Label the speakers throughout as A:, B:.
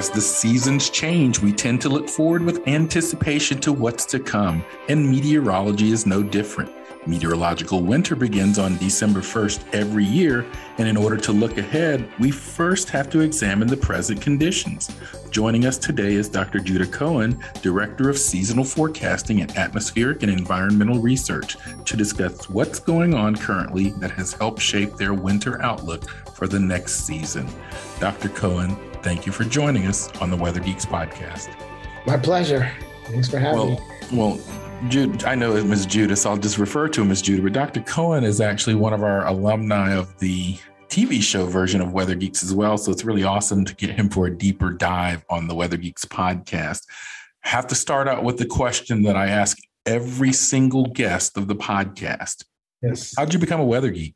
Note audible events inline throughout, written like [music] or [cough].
A: As the seasons change, we tend to look forward with anticipation to what's to come, and meteorology is no different. Meteorological winter begins on December 1st every year, and in order to look ahead, we first have to examine the present conditions. Joining us today is Dr. Judah Cohen, Director of Seasonal Forecasting at Atmospheric and Environmental Research, to discuss what's going on currently that has helped shape their winter outlook for the next season. Dr. Cohen, thank you for joining us on the Weather Geeks podcast.
B: My pleasure. Thanks for having
A: well,
B: me.
A: Well, Jude, I know Ms. Judah, so I'll just refer to him as Judah, but Dr. Cohen is actually one of our alumni of the TV show version of Weather Geeks as well. So it's really awesome to get him for a deeper dive on the Weather Geeks podcast. Have to start out with the question that I ask every single guest of the podcast.
B: Yes.
A: How'd you become a weather geek?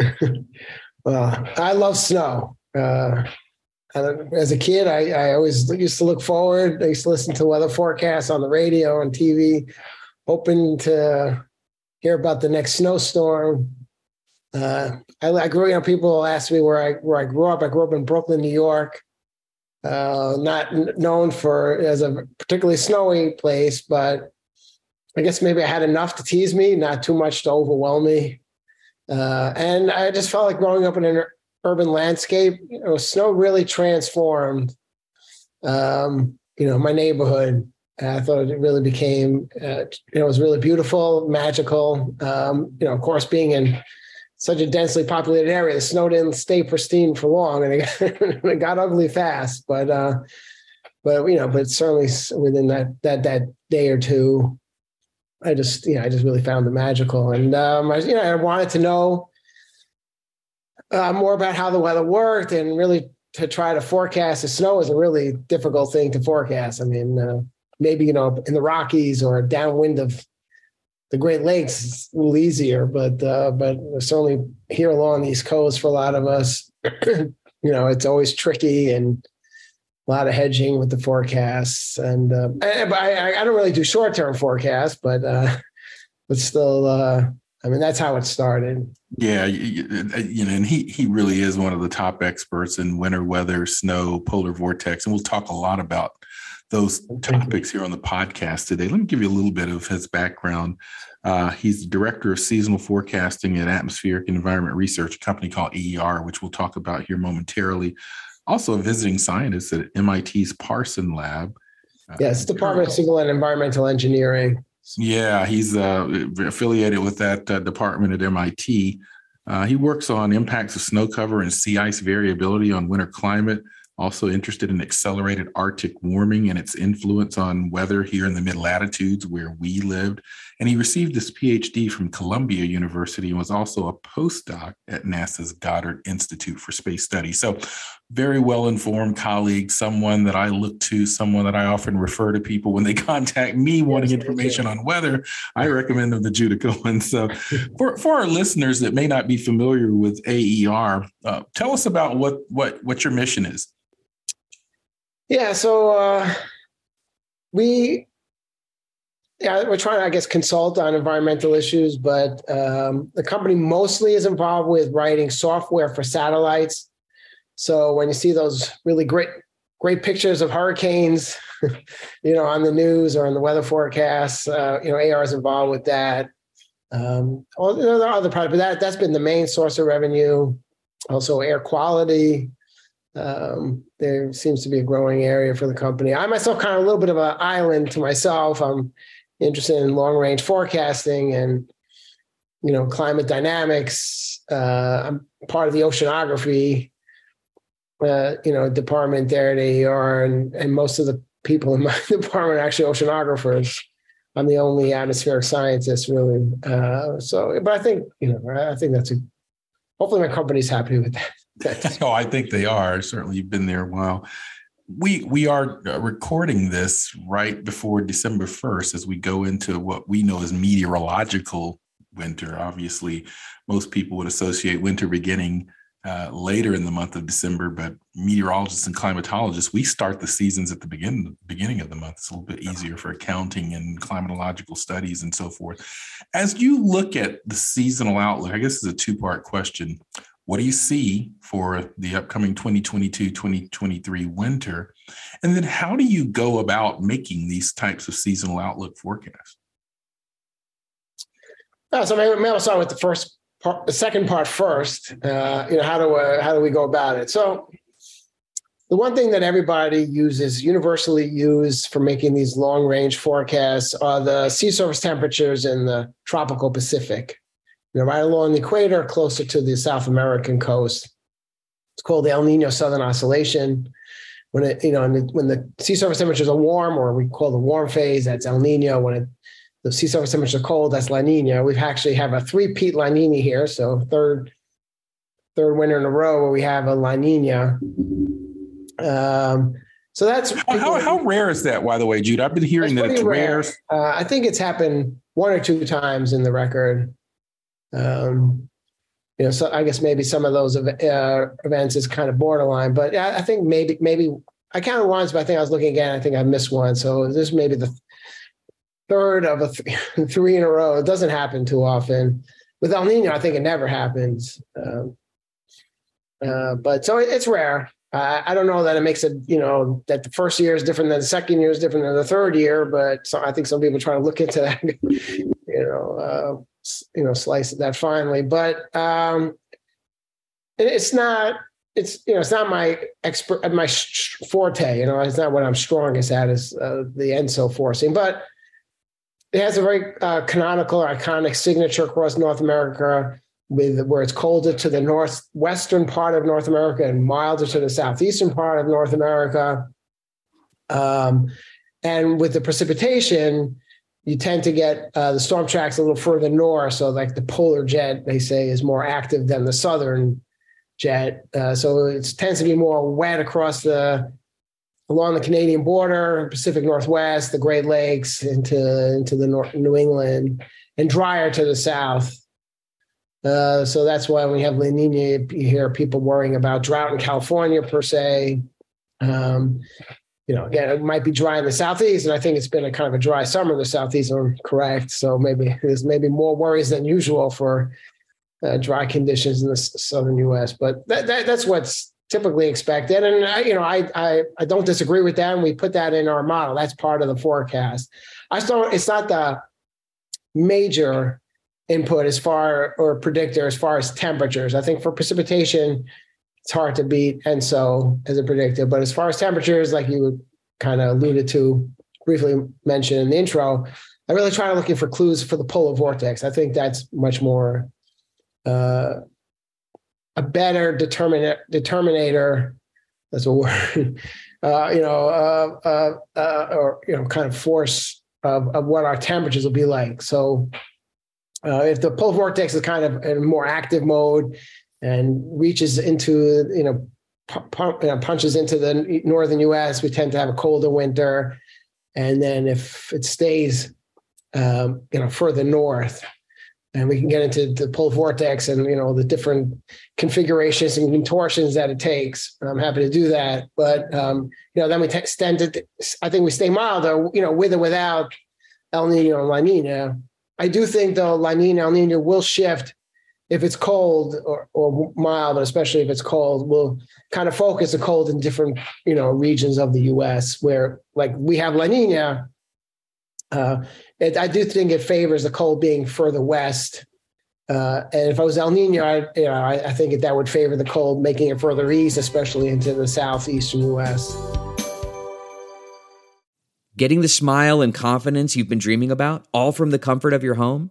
A: [laughs]
B: well, I love snow. Uh, as a kid, I, I, always used to look forward. I used to listen to weather forecasts on the radio and TV, hoping to hear about the next snowstorm. Uh, I, I, grew, you know, people ask me where I where I grew up. I grew up in Brooklyn, New York. Uh, not known for as a particularly snowy place, but I guess maybe I had enough to tease me, not too much to overwhelm me. Uh, and I just felt like growing up in an urban landscape, you know, snow really transformed, um, you know, my neighborhood. And I thought it really became, uh, you know, it was really beautiful, magical. Um, you know, of course, being in such a densely populated area, the snow didn't stay pristine for long, and it got, [laughs] it got ugly fast. But, uh, but you know, but certainly within that that that day or two, I just, you know, I just really found it magical, and um, I, you know, I wanted to know uh, more about how the weather worked and really to try to forecast the snow is a really difficult thing to forecast. I mean, uh, maybe, you know, in the Rockies or downwind of the Great Lakes, it's a little easier, but, uh, but certainly here along the East Coast for a lot of us, [clears throat] you know, it's always tricky and a lot of hedging with the forecasts. And, uh, I, I, I don't really do short-term forecasts, but, uh, [laughs] but still, uh, I mean, that's how it started.
A: Yeah, you, you, know, and he he really is one of the top experts in winter weather, snow, polar vortex, and we'll talk a lot about those topics here on the podcast today. Let me give you a little bit of his background. Uh, he's the director of seasonal forecasting at Atmospheric and Environment Research, a company called AER, which we'll talk about here momentarily. Also, a visiting scientist at MIT's Parsons Lab.
B: Yes, uh, Department of Civil and Environmental Engineering.
A: Yeah, he's uh, affiliated with that uh, department at MIT. Uh, he works on impacts of snow cover and sea ice variability on winter climate. Also interested in accelerated Arctic warming and its influence on weather here in the mid latitudes where we lived. And he received his PhD from Columbia University and was also a postdoc at NASA's Goddard Institute for Space Studies. So, very well informed colleague, someone that I look to, someone that I often refer to people when they [laughs] contact me wanting information on weather. I recommend them to Judah [laughs] Cohen. So, for, for our listeners that may not be familiar with AER, uh, tell us about what, what, what your mission is.
B: Yeah, so uh, we yeah, we're trying to, I guess, consult on environmental issues, but um, the company mostly is involved with writing software for satellites. So when you see those really great, great pictures of hurricanes, [laughs] you know, on the news or in the weather forecasts, uh, you know, AER is involved with that. Um, there are other products, but that that's been the main source of revenue. Also, air quality, um, there seems to be a growing area for the company. I myself kind of a little bit of an island to myself. I'm interested in long range forecasting and you know climate dynamics. Uh, I'm part of the oceanography uh, you know department there at AER, and and most of the people in my [laughs] department are actually oceanographers. I'm the only atmospheric scientist, really. Uh, so, but I think you know, I think that's a. Hopefully, my company's happy with that. [laughs] [laughs]
A: oh, I think they are. Certainly, you've been there a while. We we are uh, recording this right before December first, as we go into what we know as meteorological winter. Obviously, most people would associate winter beginning uh, later in the month of December, but meteorologists and climatologists, we start the seasons at the begin, beginning of the month. It's a little bit easier for accounting and climatological studies and so forth. As you look at the seasonal outlook, I guess it's a two part question. What do you see for the upcoming 2022 2023 winter? And then how do you go about making these types of seasonal outlook forecasts?
B: Uh, so maybe, maybe I'll start with the first part, the second part first. Uh, you know, how do uh, how do we go about it? So the one thing that everybody uses, universally used for making these long range forecasts, are the sea surface temperatures in the tropical Pacific. Know, right along the equator, closer to the South American coast. It's called the El Nino Southern Oscillation. When it, you know, when the sea surface temperatures are warm, or we call the warm phase, that's El Nino. When it the sea surface temperatures are cold, that's La Nina. We've actually have a three-peat La Nina here, so third third winter in a row where we have a La Nina. Um, so that's
A: how, how, how, rare is that, by the way, Jude? I've been hearing that it's rare. rare.
B: Uh, I think it's happened one or two times in the record. Um, you know, so I guess maybe some of those uh, events is kind of borderline, but I, I think maybe maybe I counted once, but I think I was looking again. I think I missed one, so this may be the third of a th- [laughs] three in a row. It doesn't happen too often. With El Nino, I think it never happens. Um, uh, but so it, it's rare. Uh, I don't know that it makes it, you know, that the first year is different than the second year is different than the third year, but so I think some people try to look into that, [laughs] you know, uh, you know, slice that finely. But um, it's not, it's you know, it's not my expert, my forte. You know, it's not what I'm strongest at is uh, the ENSO forcing, but it has a very uh, canonical or iconic signature across North America with where it's colder to the northwestern part of North America and milder to the southeastern part of North America. Um, and with the precipitation, you tend to get uh, the storm tracks a little further north. So, like the polar jet, they say, is more active than the southern jet. Uh, so it tends to be more wet across the along the Canadian border, Pacific Northwest, the Great Lakes, into into the North, New England, and drier to the south. Uh, so that's why we have La Nina, you hear people worrying about drought in California per se. Um, you know, again, it might be dry in the southeast, and I think it's been a kind of a dry summer in the southeast. I'm correct, so maybe there's maybe more worries than usual for uh, dry conditions in the southern U.S. But that, that that's what's typically expected. And I, you know, I, I I don't disagree with that, and we put that in our model. That's part of the forecast. I still, it's not the major input as far or predictor as far as temperatures. I think for precipitation, it's hard to beat, and so as a predictor. But as far as temperatures, like you kind of alluded to briefly mentioned in the intro, I really try looking for clues for the polar vortex. I think that's much more uh, a better determin- determinator that's a [laughs] word uh, you know uh, uh, uh, or you know kind of force of, of what our temperatures will be like so uh, if the polar vortex is kind of in more active mode and reaches into you know, punches into the northern us we tend to have a colder winter and then if it stays um, you know further north and we can get into the pole vortex and you know the different configurations and contortions that it takes. I'm happy to do that, but um, you know then we t- extend it. I think we stay milder, you know, with or without El Nino and La Nina. I do think though La Nina El Nino will shift if it's cold or, or mild, but especially if it's cold, we'll kind of focus the cold in different you know regions of the U.S. where like we have La Nina. Uh, it, I do think it favors the cold being further west. Uh, and if I was El Nino, I, you know, I, I think that would favor the cold, making it further east, especially into the southeastern U.S.
C: Getting the smile and confidence you've been dreaming about, all from the comfort of your home,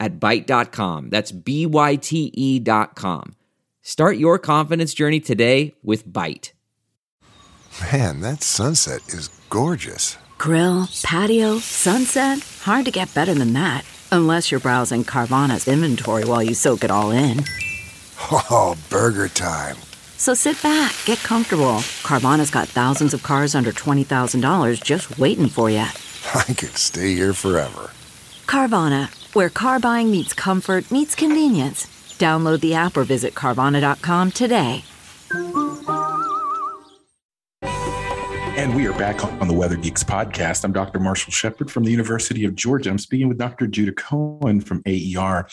C: at Byte.com. That's B-Y-T-E dot com. Start your confidence journey today with Byte.
D: Man, that sunset is gorgeous.
E: Grill, patio, sunset. Hard to get better than that. Unless you're browsing Carvana's inventory while you soak it all in.
D: Oh, burger time.
E: So sit back, get comfortable. Carvana's got thousands of cars under $20,000 just waiting for you. [laughs]
D: I could stay here forever.
E: Carvana, where car buying meets comfort, meets convenience. Download the app or visit Carvana.com today.
A: And we are back on the Weather Geeks podcast. I'm Dr. Marshall Shepard from the University of Georgia. I'm speaking with Dr. Judah Cohen from AER.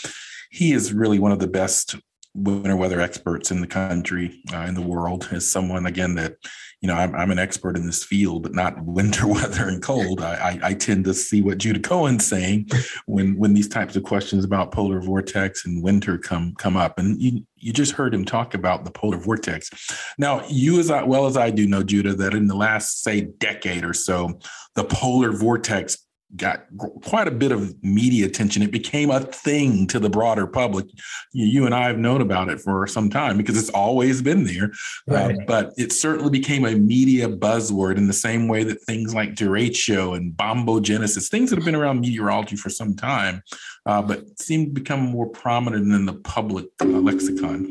A: He is really one of the best winter weather experts in the country, uh, in the world, as someone, again, that, you know, I'm, I'm, an expert in this field, but not [laughs] winter weather and cold. I, I, I, tend to see what Judah Cohen's saying when when these types of questions about polar vortex and winter come come up. And you, you just heard him talk about the polar vortex. Now, you as well as I do know, Judah, that in the last, say, decade or so, the polar vortex got quite a bit of media attention. It became a thing to the broader public. You, and I have known about it for some time because it's always been there. Uh, right. Uh, but it certainly became a media buzzword in the same way that things like derecho and bombogenesis, things that have been around meteorology for some time, uh, but seem to become more prominent in the public uh, lexicon.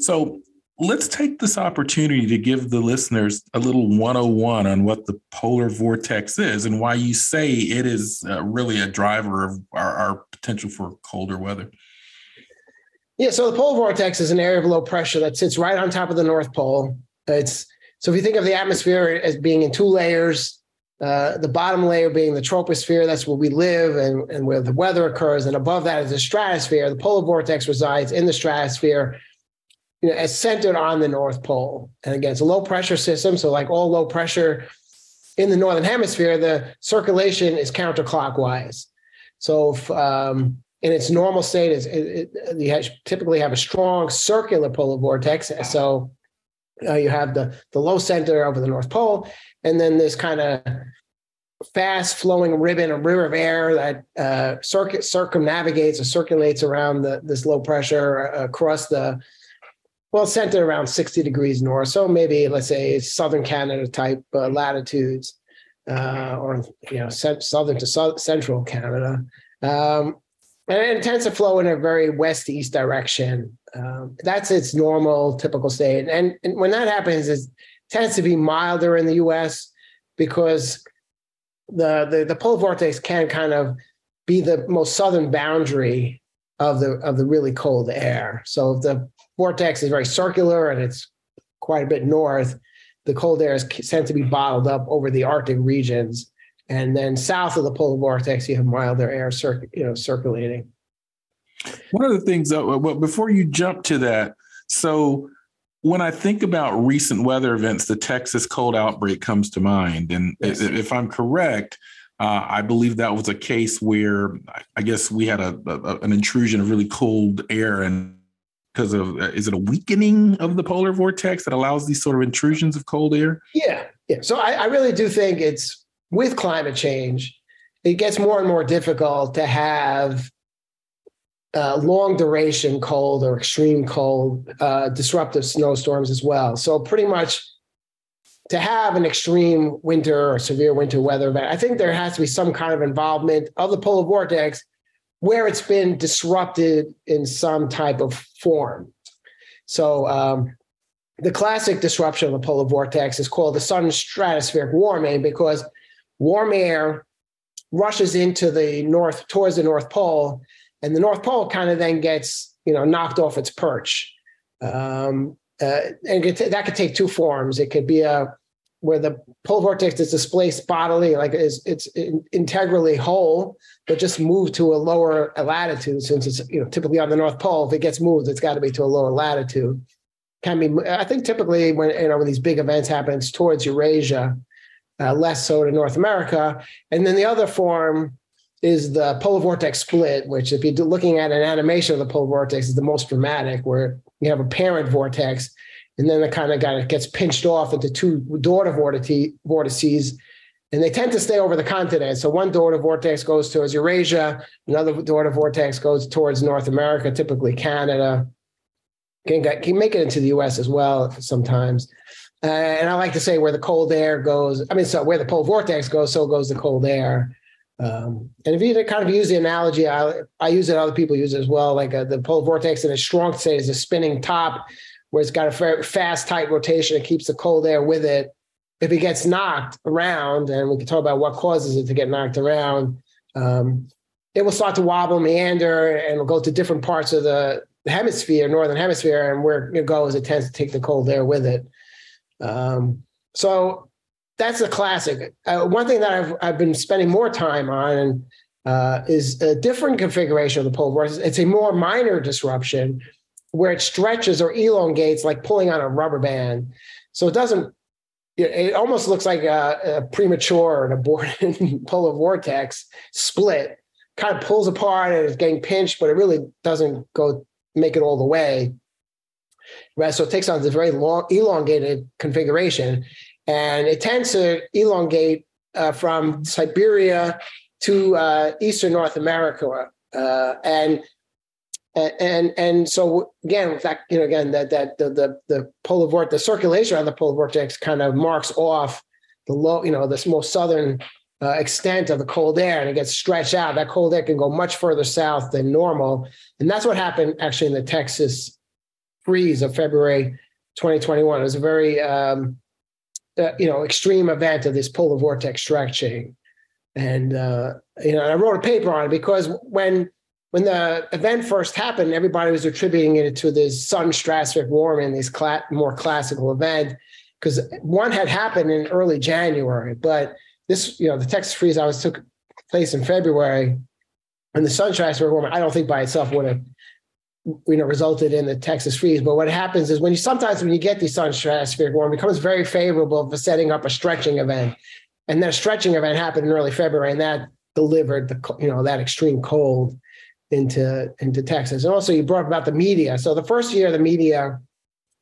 A: So let's take this opportunity to give the listeners a little 101 on what the polar vortex is and why you say it is uh, really a driver of our, our, potential for colder weather.
B: Yeah, so the polar vortex is an area of low pressure that sits right on top of the North Pole. It's so if you think of the atmosphere as being in two layers, uh, the bottom layer being the troposphere, that's where we live and, and where the weather occurs, and above that is the stratosphere. The polar vortex resides in the stratosphere you know, as centered on the North Pole. And again, it's a low pressure system. So, like all low pressure in the Northern Hemisphere, the circulation is counterclockwise. So, if, um, in its normal state, is it, it, you have, typically have a strong circular polar vortex. So, uh, you have the, the low center over the North Pole, and then this kind of fast flowing ribbon, a river of air that uh, circuit circumnavigates or circulates around the, this low pressure uh, across the well, centered around 60 degrees north. So maybe let's say southern Canada type uh, latitudes, uh, or you know, southern to central Canada. Um, and it tends to flow in a very west to east direction. Um, that's its normal, typical state. And, and when that happens, it tends to be milder in the U.S. because the, the the polar vortex can kind of be the most southern boundary of the of the really cold air. So if the vortex is very circular and it's quite a bit north. The cold air is, tends to be bottled up over the Arctic regions. And then south of the polar vortex, you have milder air cir- you know, circulating.
A: One of the things, that, well, before you jump to that, so when I think about recent weather events, the Texas cold outbreak comes to mind. And yes. if I'm correct, uh, I believe that was a case where I guess we had a, a, an intrusion of really cold air and because of uh, is it a weakening of the polar vortex that allows these sort of intrusions of cold air?
B: Yeah, yeah. So I, I really do think it's with climate change, it gets more and more difficult to have uh, long duration cold or extreme cold, uh, disruptive snowstorms as well. So pretty much to have an extreme winter or severe winter weather event, I think there has to be some kind of involvement of the polar vortex where it's been disrupted in some type of form. So um, the classic disruption of the polar vortex is called the sudden stratospheric warming because warm air rushes into the north towards the North Pole, and the North Pole kind of then gets you know knocked off its perch. Um, uh, and that could take two forms. It could be a where the pole vortex is displaced bodily, like it's, it's integrally whole, but just moved to a lower latitude since it's you know typically on the North Pole. If it gets moved, it's got to be to a lower latitude. Can be, I think, typically when you know when these big events happen, it's towards Eurasia, uh, less so to North America. And then the other form is the polar vortex split, which, if you're looking at an animation of the polar vortex, is the most dramatic, where you have a parent vortex and then it kind of got, gets pinched off into two daughter vortices, and they tend to stay over the continent. So one daughter vortex goes towards Eurasia, another daughter vortex goes towards North America, typically Canada. Can, can make it into the U.S. as well sometimes. Uh, and I like to say where the cold air goes. I mean, so where the pole vortex goes, so goes the cold air. Um, and if you kind of use the analogy, I, I use it, other people use it as well. Like uh, the pole vortex in a strong state is a spinning top where it's got a very fast, tight rotation. It keeps the cold air with it. If it gets knocked around, and we can talk about what causes it to get knocked around, um, it will start to wobble, meander, and will go to different parts of the hemisphere, northern hemisphere, and where it goes, it tends to take the cold air with it. Um, so that's a classic. Uh, one thing that I've I've been spending more time on uh, is a different configuration of the pole vortex. It's a more minor disruption where it stretches or elongates like pulling on a rubber band. So it doesn't. It almost looks like a, a premature and aborted [laughs] polar vortex split. Kind of pulls apart and it's getting pinched, but it really doesn't go make it all the way. Right. So it takes on this very long, elongated configuration, and it tends to elongate uh, from Siberia to uh, eastern North America, uh, and and and so again, in fact, you know, again that that the the, the polar vortex, the circulation around the polar vortex kind of marks off the low, you know, this most southern uh, extent of the cold air, and it gets stretched out. That cold air can go much further south than normal, and that's what happened actually in the Texas freeze of February 2021. It was a very um, uh, you know extreme event of this polar vortex stretching, and uh, you know I wrote a paper on it because when when the event first happened, everybody was attributing it to this sudden stratospheric warming, this cla- more classical event, because one had happened in early January, but this you know the Texas freeze I was took place in February, and the sudden warming I don't think by itself would have you know resulted in the Texas freeze. But what happens is when you sometimes when you get these sudden warming, it becomes very favorable for setting up a stretching event. And a stretching event happened in early February, and that delivered the you know that extreme cold into into Texas. And also you brought about the media. So the first year the media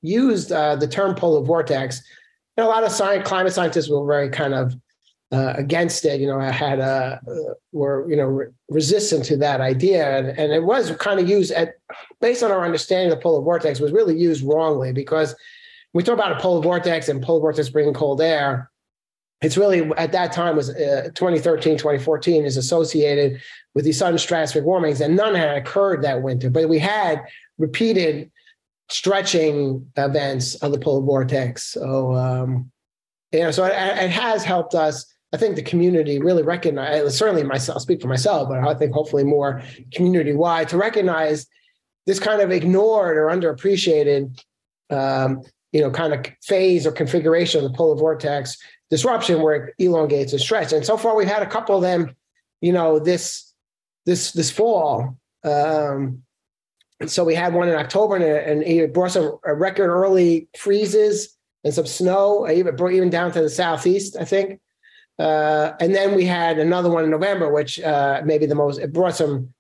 B: used uh, the term polar vortex, and a lot of science, climate scientists were very kind of uh, against it. You know, I had a uh, were you know re- resistant to that idea, and, and it was kind of used at based on our understanding of the polar vortex was really used wrongly because we talk about a polar vortex and polar vortex bringing cold air. It's really at that time was uh, 2013, 2014 is associated with these sudden stratospheric warmings, and none had occurred that winter. But we had repeated stretching events of the polar vortex. So, um, you know, so it, it has helped us I think the community really recognize, certainly myself, I'll speak for myself, but I think hopefully more community wide to recognize this kind of ignored or underappreciated, um, you know, kind of phase or configuration of the polar vortex disruption where it elongates and stretches. And so far, we've had a couple of them, you know, this this this fall. Um, so we had one in October, and, and it brought some record early freezes and some snow, even even down to the southeast, I think. Uh, and then we had another one in November, which uh, maybe the most it brought some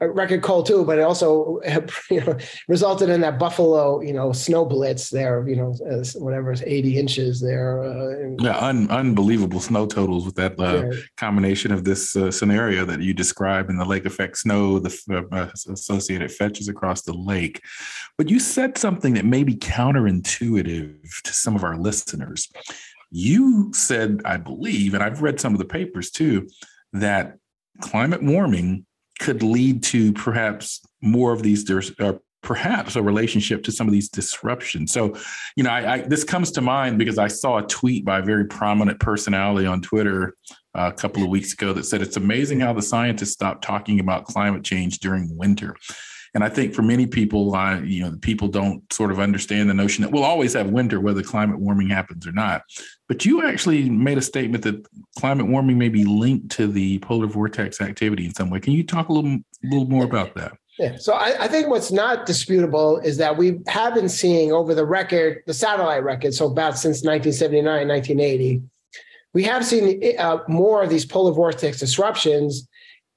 B: record cold too, but it also [laughs] you know resulted in that Buffalo you know snow blitz there, you know whatever is eighty inches there. Uh,
A: yeah, un- unbelievable snow totals with that uh, yeah. combination of this uh, scenario that you describe in the lake effect snow, the uh, associated fetches across the lake. But you said something that may be counterintuitive to some of our listeners. You said, I believe, and I've read some of the papers too, that climate warming could lead to perhaps more of these or perhaps a relationship to some of these disruptions. So, you know, I, I, this comes to mind because I saw a tweet by a very prominent personality on Twitter uh, a couple of weeks ago that said it's amazing how the scientists stopped talking about climate change during winter. And I think for many people, uh, you know, people don't sort of understand the notion that we'll always have winter, whether climate warming happens or not. But you actually made a statement that climate warming may be linked to the polar vortex activity in some way. Can you talk a little, little more about that?
B: Yeah. So I, I, think what's not disputable is that we have been seeing over the record, the satellite record, so about since 1979, 1980, we have seen uh, more of these polar vortex disruptions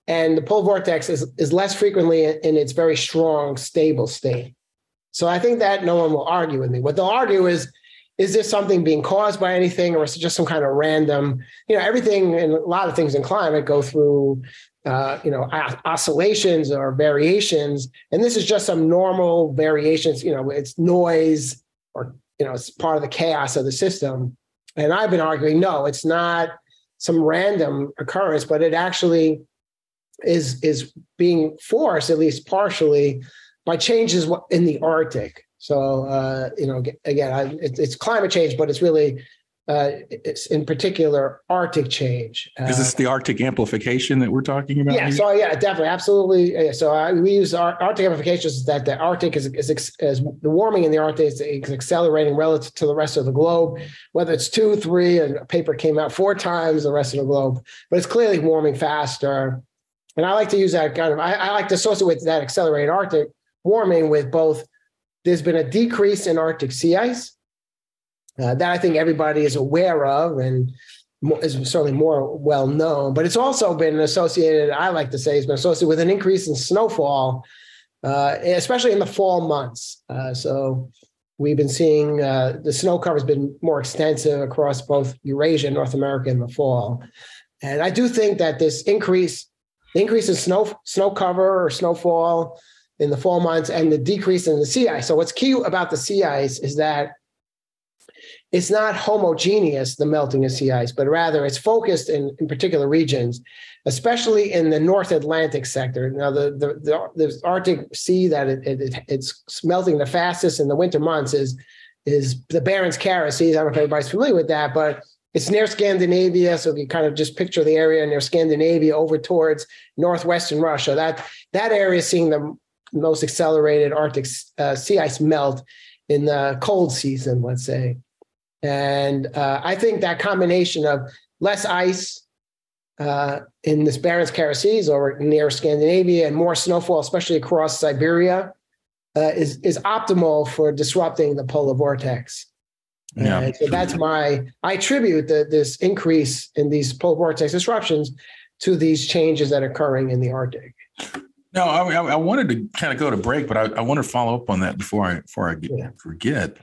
B: and the pole vortex is, is less frequently in its very strong, stable state. So I think that no one will argue with me. What they'll argue is, is this something being caused by anything, or is it just some kind of random? You know, everything and a lot of things in climate go through, uh, you know, oscillations or variations, and this is just some normal variations. You know, it's noise or you know, it's part of the chaos of the system. And I've been arguing, no, it's not some random occurrence, but it actually is is being forced, at least partially, by changes in the Arctic. So, uh, you know, again, I, it's climate change, but it's really uh, it's in particular Arctic change.
A: Uh, Is this the Arctic amplification that we're talking about?
B: Yeah. Here? So yeah, definitely, absolutely. So I, we use our Arctic amplification is that the Arctic is, is, is, the warming in the Arctic is, is, accelerating relative to the rest of the globe. Whether it's two, three, and a paper came out four times the rest of the globe, but it's clearly warming faster. And I like to use that kind of. I, I like to associate with that accelerated Arctic warming with both. There's been a decrease in Arctic sea ice uh, that I think everybody is aware of and is certainly more well known. But it's also been associated, I like to say, it's been associated with an increase in snowfall, uh, especially in the fall months. Uh, so we've been seeing uh, the snow cover has been more extensive across both Eurasia and North America in the fall. And I do think that this increase, the increase in snow snow cover or snowfall in the fall months and the decrease in the sea ice. So what's key about the sea ice is that it's not homogeneous, the melting of sea ice, but rather it's focused in, in particular regions, especially in the North Atlantic sector. Now, the, the, the, the Arctic Sea that it, it, it's melting the fastest in the winter months is, is the Barents Kara Sea. I don't know if everybody's familiar with that, but it's near Scandinavia. So you kind of just picture the area near Scandinavia over towards northwestern Russia, that, that area is seeing the most accelerated Arctic uh, sea ice melt in the cold season, let's say. And uh, I think that combination of less ice uh, in this Barents Kara Seas or near Scandinavia and more snowfall, especially across Siberia, uh, is is optimal for disrupting the polar vortex. Yeah. so that's my I attribute the, this increase in these polar vortex disruptions to these changes that are occurring in the Arctic.
A: No, I, I wanted to kind of go to break, but I, I want to follow up on that before I before I get, yeah. forget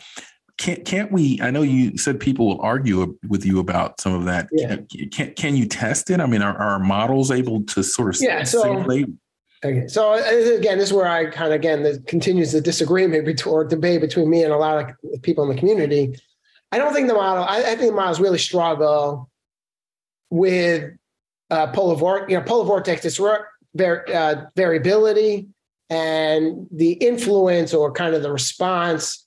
A: can't can't we? I know you said people will argue with you about some of that. Yeah. Can, can, can you test it? I mean, are, are models able to sort of
B: yeah, so? Okay. So uh, again, this is where I kind of again continues the disagreement between, or debate between me and a lot of people in the community. I don't think the model. I, I think the models really struggle with uh, polar vortex, you know, polar vortex disrupt, uh, variability and the influence or kind of the response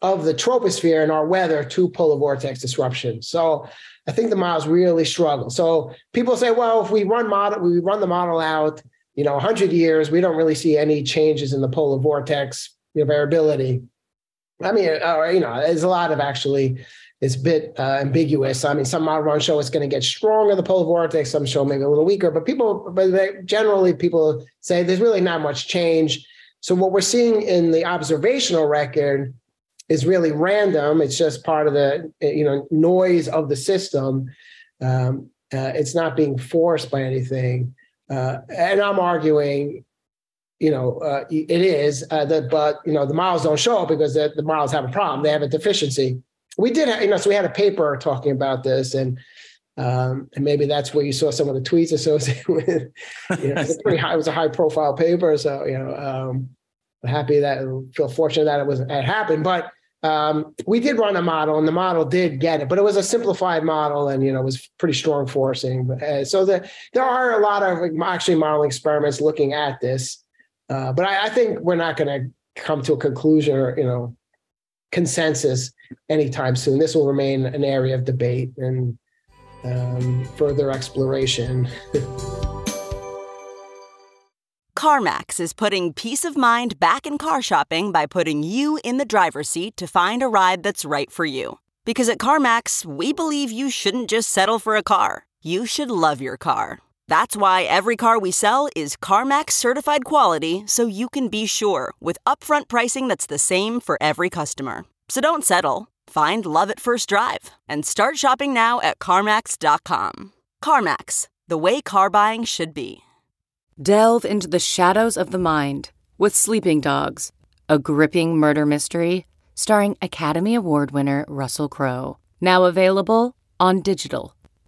B: of the troposphere and our weather to polar vortex disruption. So I think the models really struggle. So people say, well, if we run model, we run the model out, you know, 100 years, we don't really see any changes in the polar vortex you know, variability. I mean, uh, you know, there's a lot of actually, it's a bit uh, ambiguous. I mean, some model run show it's going to get stronger, the polar vortex, some show maybe a little weaker, but people, but they, generally people say there's really not much change. So what we're seeing in the observational record is really random. It's just part of the you know noise of the system. Um, uh, it's not being forced by anything. Uh, and I'm arguing, you know, uh, it is uh, that, but you know, the models don't show up because the, the models have a problem. They have a deficiency. We did, have, you know, so we had a paper talking about this, and um, and maybe that's where you saw some of the tweets associated [laughs] with. You know, it's pretty high. It was a high profile paper, so you know, um, happy that feel fortunate that it was it happened, but um, we did run a model and the model did get it, but it was a simplified model and, you know, it was pretty strong forcing. But, Uh, so the, there are a lot of actually modeling experiments looking at this. Uh, but I, I, think we're not going to come to a conclusion or, you know, consensus anytime soon. This will remain an area of debate and um, further exploration. [laughs]
F: CarMax is putting peace of mind back in car shopping by putting you in the driver's seat to find a ride that's right for you. Because at CarMax, we believe you shouldn't just settle for a car, you should love your car. That's why every car we sell is CarMax certified quality so you can be sure with upfront pricing that's the same for every customer. So don't settle. Find love at first drive and start shopping now at CarMax.com. CarMax, the way car buying should be.
G: Delve into the shadows of the mind with Sleeping Dogs, a gripping murder mystery starring Academy Award winner Russell Crowe. Now available on digital.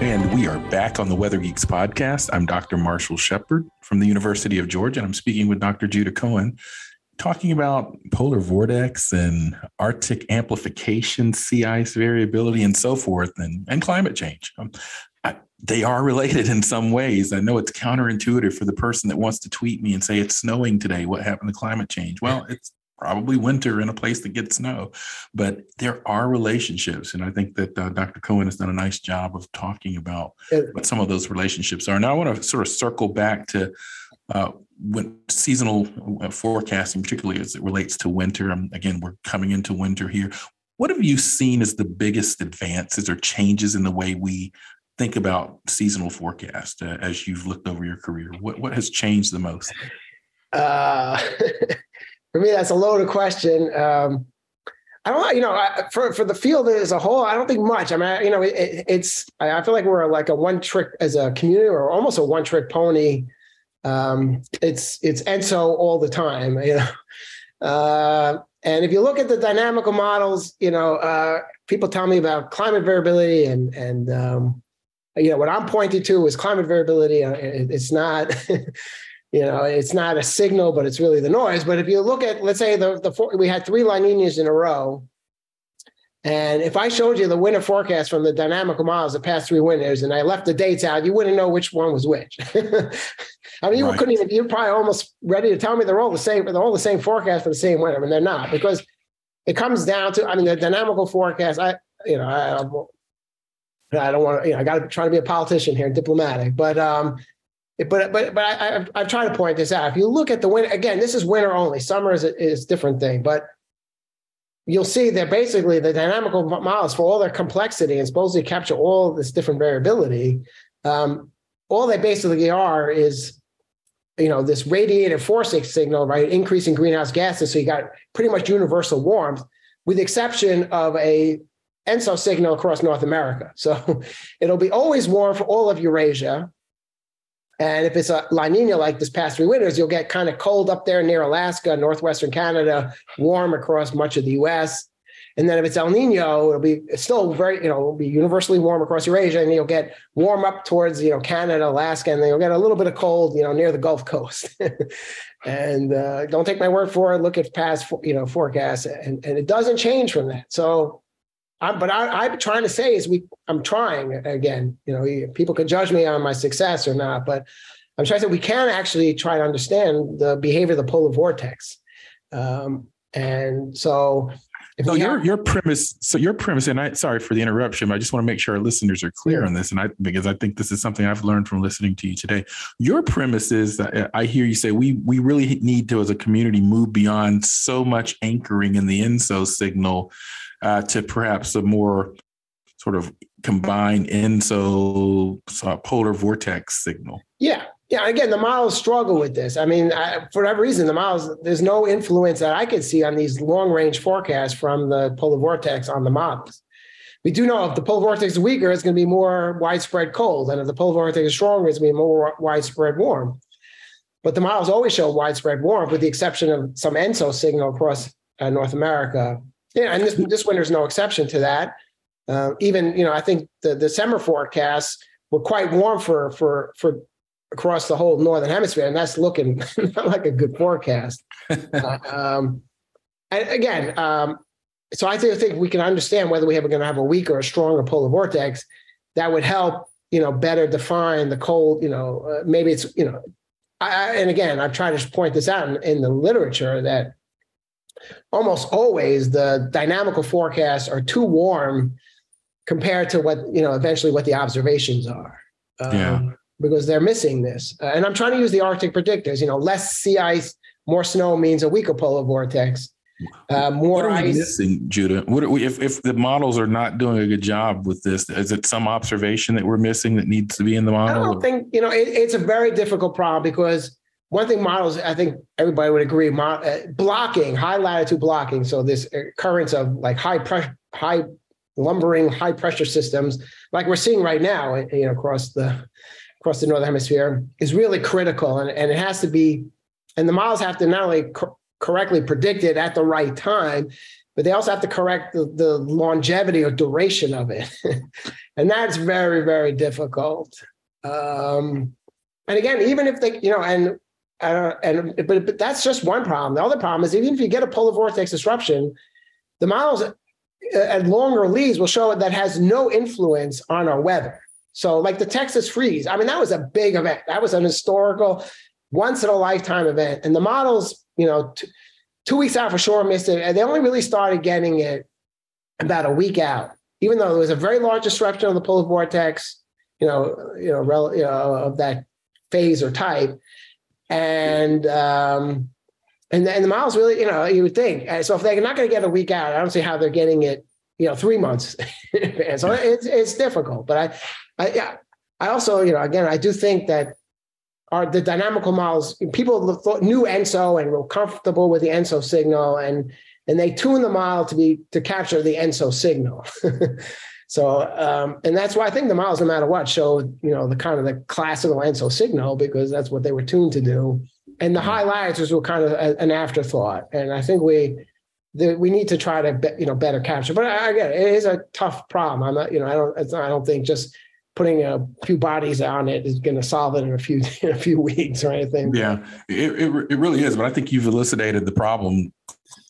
A: And we are back on the Weather Geeks podcast. I'm Dr. Marshall Shepard from the University of Georgia, and I'm speaking with Dr. Judah Cohen, talking about polar vortex and Arctic amplification, sea ice variability, and so forth, and, and climate change. Um, they are related in some ways. I know it's counterintuitive for the person that wants to tweet me and say it's snowing today. What happened to climate change? Well, it's probably winter in a place that gets snow. But there are relationships. And I think that uh, Dr. Cohen has done a nice job of talking about what some of those relationships are. Now, I want to sort of circle back to uh, when seasonal uh, forecasting, particularly as it relates to winter. Um, again, we're coming into winter here. What have you seen as the biggest advances or changes in the way we think about seasonal forecast uh, as you've looked over your career? What what has changed the most?
B: Uh, [laughs] for me, that's a loaded question. Um, I don't, you know, I, for for the field as a whole, I don't think much. I mean, you know, it, it's I feel like we're like a one trick as a community, or almost a one trick pony. Um, it's it's ENSO all the time, you know. Uh, and if you look at the dynamical models, you know, uh, people tell me about climate variability, and and um, you know what I'm pointing to is climate variability. Uh, it, it's not. [laughs] you know, it's not a signal, but it's really the noise. But if you look at, let's say the, the four, we had three La Ninas in a row. And if I showed you the winter forecast from the dynamical models the past three winters and I left the dates out, you wouldn't know which one was which. [laughs] I mean, you right. couldn't even, you're probably almost ready to tell me they're all the same, they're all the same forecast for the same winter. I mean, they're not because it comes down to, I mean, the dynamical forecast, I, you know, I, I don't want to, you know, I got to try to be a politician here, diplomatic, but um, but but but I, I've, I've tried to point this out. If you look at the winter again, this is winter only. Summer is a, is different thing, but you'll see that basically the dynamical models for all their complexity and supposedly capture all this different variability. Um, all they basically are is you know this radiative forcing signal, right? Increasing greenhouse gases, so you got pretty much universal warmth, with the exception of a ENSO signal across North America. So [laughs] it'll be always warm for all of Eurasia and if it's a La Nina like this past three winters, you'll get kind of cold up there near Alaska, northwestern Canada, warm across much of the U.S. And then if it's El Nino, it'll be still very, you know, it'll be universally warm across Eurasia, and you'll get warm up towards, you know, Canada, Alaska, and then you'll get a little bit of cold, you know, near the Gulf Coast. [laughs] and uh, don't take my word for it. Look at past, you know, forecasts, and, and it doesn't change from that. So I'm, but I, am trying to say is we. I'm trying again. You know, people can judge me on my success or not, but I'm trying to say we can actually try to understand the behavior of the polar vortex. Um, and so,
A: so your have, your premise. So your premise, and I sorry for the interruption. But I just want to make sure our listeners are clear on this, and I because I think this is something I've learned from listening to you today. Your premise is that I hear you say we we really need to, as a community, move beyond so much anchoring in the ENSO signal uh, to perhaps a more sort of combined ENSO polar vortex signal.
B: Yeah. Yeah. Again, the models struggle with this. I mean, I, for whatever reason, the models, there's no influence that I could see on these long range forecasts from the polar vortex on the models. We do know if the polar vortex is weaker, it's going to be more widespread cold. And if the polar vortex is stronger, it's going to be more widespread warm. But the models always show widespread warm, with the exception of some ENSO signal across uh, North America yeah, and this this winter is no exception to that. Uh, even you know, I think the summer forecasts were quite warm for for for across the whole northern hemisphere, and that's looking [laughs] not like a good forecast. [laughs] uh, um, and again, um, so I think, we can understand whether we are going to have a weaker or a stronger polar vortex. That would help, you know, better define the cold. You know, uh, maybe it's you know, I, and again, I've tried to point this out in, in the literature that almost always the dynamical forecasts are too warm compared to what you know eventually what the observations are um, yeah. Because they're missing this uh, and i'm trying to use the arctic predictors you know less sea ice more snow means a weaker polar vortex uh, more
A: what are we
B: ice.
A: missing, Judah? What are we, if if the models are not doing a good job with this? Is it some observation that we're missing that needs to be in the model?
B: I don't think you know it, it's a very difficult problem because one thing models I think everybody would agree mo- uh, blocking high latitude blocking. So this occurrence of like high pressure, high lumbering, high pressure systems like we're seeing right now, you know, across the across the northern hemisphere is really critical, and and it has to be, and the models have to not only co- correctly predict it at the right time. But they also have to correct the, the longevity or duration of it. [laughs] and that's very, very difficult. Um, and again, even if they, you know, and uh, and but, but that's just one problem. The other problem is even if you get a polar vortex disruption, the models uh, at longer leads will show that has no influence on our weather. So, like the Texas freeze, I mean, that was a big event. That was an historical, once in a lifetime event. And the models, you know, t- two weeks out for sure missed it. And they only really started getting it about a week out, even though there was a very large disruption of the polar vortex, you know, you know, rel- you know of that phase or type. And um, and and the models really, you know, you would think. So if they're not going to get a week out, I don't see how they're getting it, you know, three months. [laughs] so it's it's difficult. But I, I yeah, I also, you know, again, I do think that are the dynamical models. People thought, knew ENSO and were comfortable with the ENSO signal, and and they tuned the model to be to capture the ENSO signal. [laughs] so, um, and that's why I think the models, no matter what, show you know the kind of the classical ENSO signal because that's what they were tuned to do. And the high latitudes were kind of a, an afterthought. And I think we the, we need to try to be, you know better capture. But again, it is a tough problem. I'm not you know I don't it's not, I don't think just putting a few bodies on it is going to solve it in a few [laughs] in a few weeks or anything.
A: Yeah, it, it, it really is. But I think you've elucidated the problem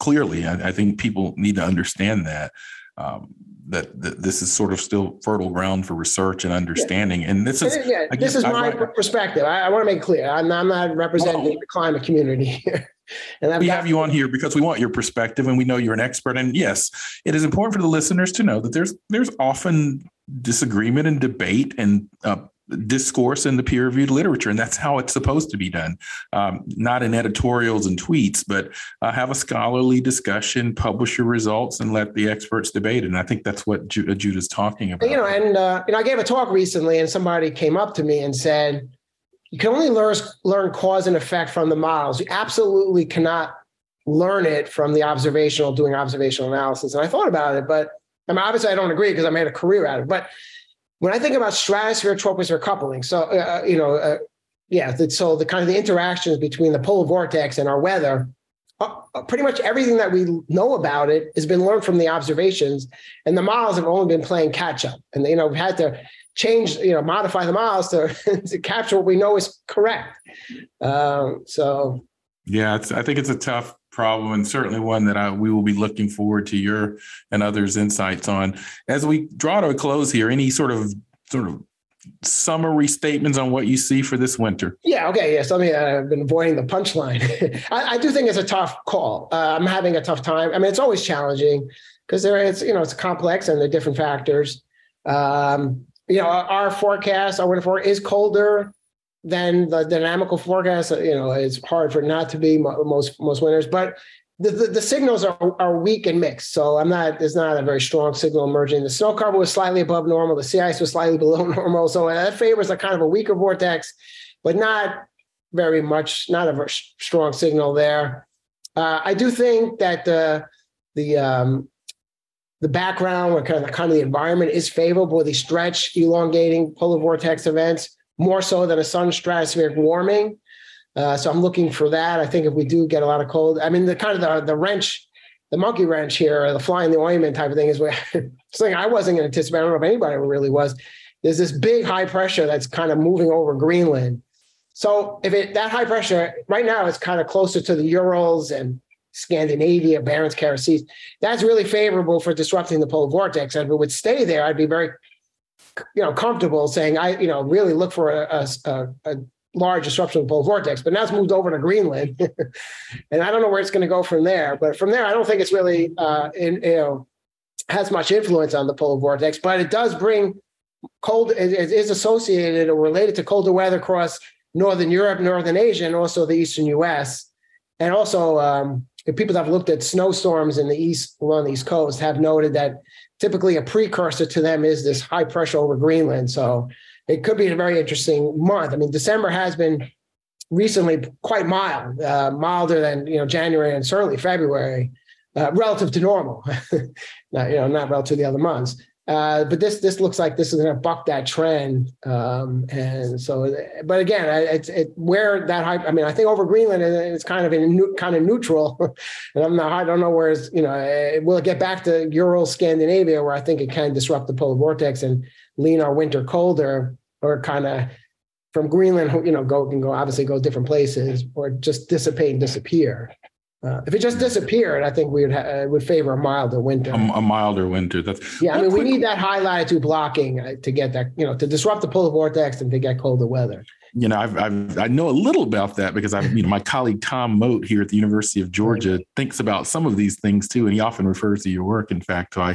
A: clearly. I, I think people need to understand that. Um, that, that this is sort of still fertile ground for research and understanding. Yeah. And this is
B: yeah,
A: again,
B: this is my
A: I,
B: perspective. I, I, want to make it clear. I'm, I'm not representing oh, the climate community [laughs] here.
A: And we have you on here because we want your perspective and we know you're an expert. And yes, it is important for the listeners to know that there's there's often disagreement and debate and uh, discourse in the peer-reviewed literature, and that's how it's supposed to be done. Um, not in editorials and tweets, but uh, have a scholarly discussion, publish your results, and let the experts debate. And I think that's what Ju- Judah's talking about.
B: You know, and uh, you know, I gave a talk recently, and somebody came up to me and said, "You can only learn learn cause and effect from the models. You absolutely cannot." learn it from the observational doing observational analysis and i thought about it but I mean, obviously, I don't agree because I made a career out of it. But when I think about stratosphere troposphere coupling, so uh, you know, uh, yeah, so the kind of the interactions between the polar vortex and our weather, uh, pretty much everything that we know about it has been learned from the observations, and the models have only been playing catch up. And you know, we've had to change, you know, modify the models to, [laughs] to capture what we know is correct. Um, so,
A: yeah, I think it's a tough problem and certainly one that I, we will be looking forward to your and others insights on. As we draw to a close here any sort of sort of summary statements on what you see for this winter?
B: Yeah okay yes i mean i've been avoiding the punchline. [laughs] I, I, do think it's a tough call. Uh, i'm having a tough time. I mean it's always challenging because there it's you know it's complex and the different factors. Um, you know our forecast our winter forecast is colder than the dynamical forecast, you know, it's hard for not to be most most winters. But the, the, the, signals are, are weak and mixed. So I'm not, there's not a very strong signal emerging. The snow cover was slightly above normal. The sea ice was slightly [laughs] below normal. So that favors a kind of a weaker vortex, but not very much, not a very strong signal there. Uh, I do think that the, the, um, the background or kind of, kind of the environment is favorable. The stretch elongating polar vortex events more so than a sudden stratospheric warming. Uh, so I'm looking for that. I think if we do get a lot of cold, I mean, the kind of the, the wrench, the monkey wrench here, or the flying the ointment type of thing is where [laughs] something I wasn't going to anticipate. I don't know if anybody really was. There's this big high pressure that's kind of moving over Greenland. So if it that high pressure right now it's kind of closer to the Urals and Scandinavia, Barents Kara Seas. That's really favorable for disrupting the polar vortex. And if it would stay there, I'd be very you know, comfortable saying I, you know, really look for a, a, a large disruption of the polar vortex. But now it's moved over to Greenland, [laughs] and I don't know where it's going to go from there. But from there, I don't think it's really, uh, in, you know, has much influence on the polar vortex. But it does bring cold. It, it is associated or related to colder weather across northern Europe, northern Asia, and also the eastern U.S. And also, um, people that have looked at snowstorms in the east along the east coast have noted that typically a precursor to them is this high pressure over Greenland. So it could be a very interesting month. I mean, December has been recently quite mild, uh, milder than you know January and certainly February, uh, relative to normal. [laughs] not, you know, not relative to the other months. Uh, but this this looks like this is going to buck that trend, um, and so. But again, it's it, where that hype. I mean, I think over Greenland it's kind of in new, kind of neutral, [laughs] and I'm not. I don't know where it's you know. It, will it get back to Ural Scandinavia where I think it can disrupt the polar vortex and lean our winter colder, or kind of from Greenland, you know, go can go obviously go different places, or just dissipate and disappear. Uh, if it just disappeared, I think we would ha- would favor a milder winter.
A: A, a milder winter. That's
B: yeah. I mean, we need that high latitude blocking uh, to get that, you know, to disrupt the polar vortex and to get colder weather
A: you know, I've, I've, i know a little about that because I've, you know, my colleague Tom Mote here at the University of Georgia thinks about some of these things too, and he often refers to your work. In fact, so I,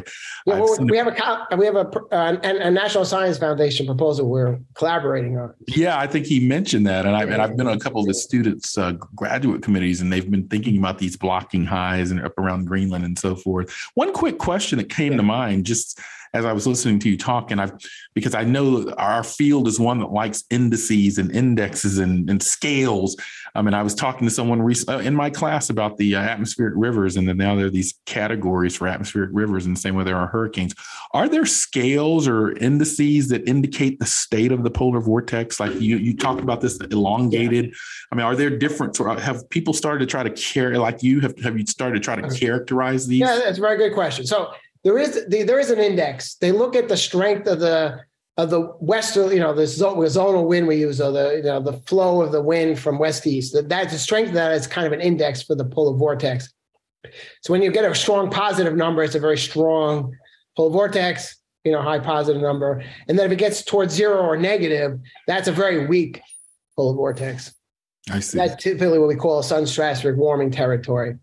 B: yeah, well, we, have a we have a, uh, a, National Science Foundation proposal we're collaborating on.
A: Yeah, I think he mentioned that, and I and I've been on a couple of the students' uh, graduate committees, and they've been thinking about these blocking highs and up around Greenland and so forth. One quick question that came yeah. to mind, just as I was listening to you talk, and I've because I know our field is one that likes indices and indexes and, and scales. I mean, I was talking to someone recently uh, in my class about the uh, atmospheric rivers, and then now there are these categories for atmospheric rivers, and the same way there are hurricanes. Are there scales or indices that indicate the state of the polar vortex? Like you, you talked about this elongated. I mean, are there different? Or have people started to try to care like you have? Have you started to try to characterize these?
B: Yeah, that's a very good question. So there is there is an index. They look at the strength of the of the western, you know, the zonal wind we use, or the you know the flow of the wind from west to east. That that's the strength of that is kind of an index for the polar vortex. So when you get a strong positive number, it's a very strong polar vortex, you know, high positive number. And then if it gets towards zero or negative, that's a very weak polar vortex.
A: I see.
B: That's typically what we call a sudden stratospheric warming territory.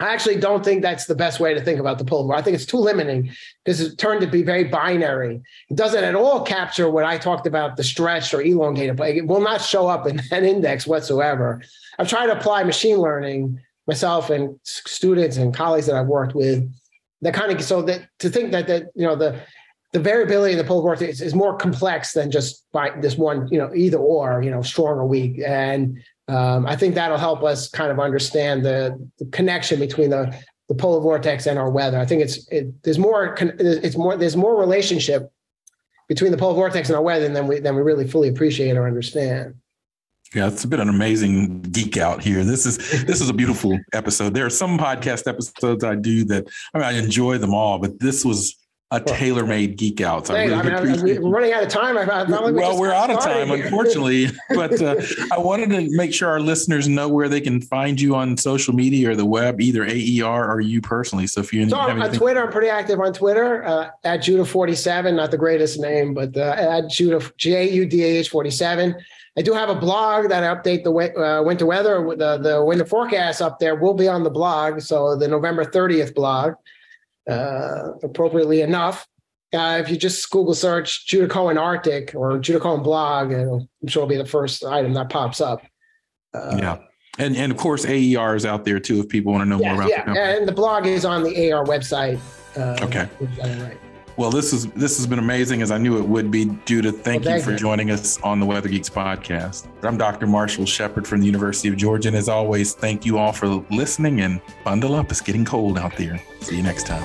B: I actually don't think that's the best way to think about the polar. I think it's too limiting because it turned to be very binary. It doesn't at all capture what I talked about the stretched or elongated, but it will not show up in [laughs] that index whatsoever. I've tried to apply machine learning myself and students and colleagues that I've worked with. That kind of so that to think that that you know the the variability in the polar vortex is, is more complex than just by this one you know either or you know strong or weak and um, I think that'll help us kind of understand the, the, connection between the, the polar vortex and our weather. I think it's it, there's more it's more there's more relationship between the polar vortex and our weather than we than we really fully appreciate or understand.
A: Yeah, it's been an amazing geek out here. This is this is a beautiful episode. There are some podcast episodes I do that I mean I enjoy them all, but this was a tailor-made geek out.
B: So I, really I mean, we're running out of time. I, I
A: like we well, we're out of time, here. unfortunately. [laughs] but uh, I wanted to make sure our listeners know where they can find you on social media or the web, either AER or you personally. So if you
B: so on anything- Twitter, I'm pretty active on Twitter uh, at Judah47. Not the greatest name, but uh, at Judah J U D A H 47. I do have a blog that I update the uh, winter weather, the the winter forecast up there will be on the blog. So the November 30th blog uh, appropriately enough. Uh, if you just Google search Judah Cohen Arctic or Judah Cohen blog, I'm sure it'll be the first item that pops up.
A: Uh, yeah. And, and of course, AER is out there too if people want to know more about
B: yeah. the And the blog is on the AER website.
A: Uh, okay. Right. Well, this is this has been amazing as I knew it would be. Judah, thank, well, thank you for you. joining us on the Weather Geeks podcast. I'm Dr. Marshall Shepard from the University of Georgia, and as always, thank you all for listening and bundle up. It's getting cold out there. See you next time.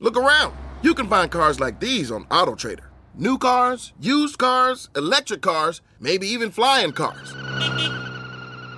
H: Look around. You can find cars like these on AutoTrader. New cars, used cars, electric cars, maybe even flying cars.